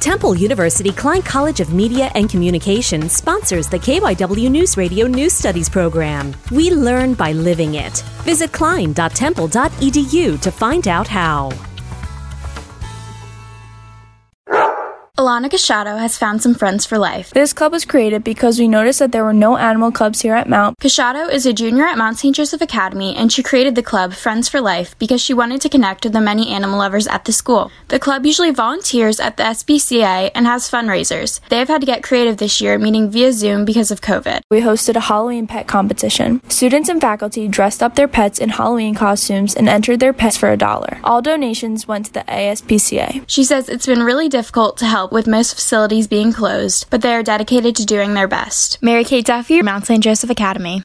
Temple University Klein College of Media and Communication sponsors the KYW News Radio News Studies program. We learn by living it. Visit klein.temple.edu to find out how. Alana Casciato has found some friends for life. This club was created because we noticed that there were no animal clubs here at Mount. Casciato is a junior at Mount St. Joseph Academy, and she created the club Friends for Life because she wanted to connect with the many animal lovers at the school. The club usually volunteers at the SPCA and has fundraisers. They have had to get creative this year, meeting via Zoom because of COVID. We hosted a Halloween pet competition. Students and faculty dressed up their pets in Halloween costumes and entered their pets for a dollar. All donations went to the ASPCA. She says it's been really difficult to help with most facilities being closed, but they are dedicated to doing their best. Mary Kate Duffy, Mount St. Joseph Academy.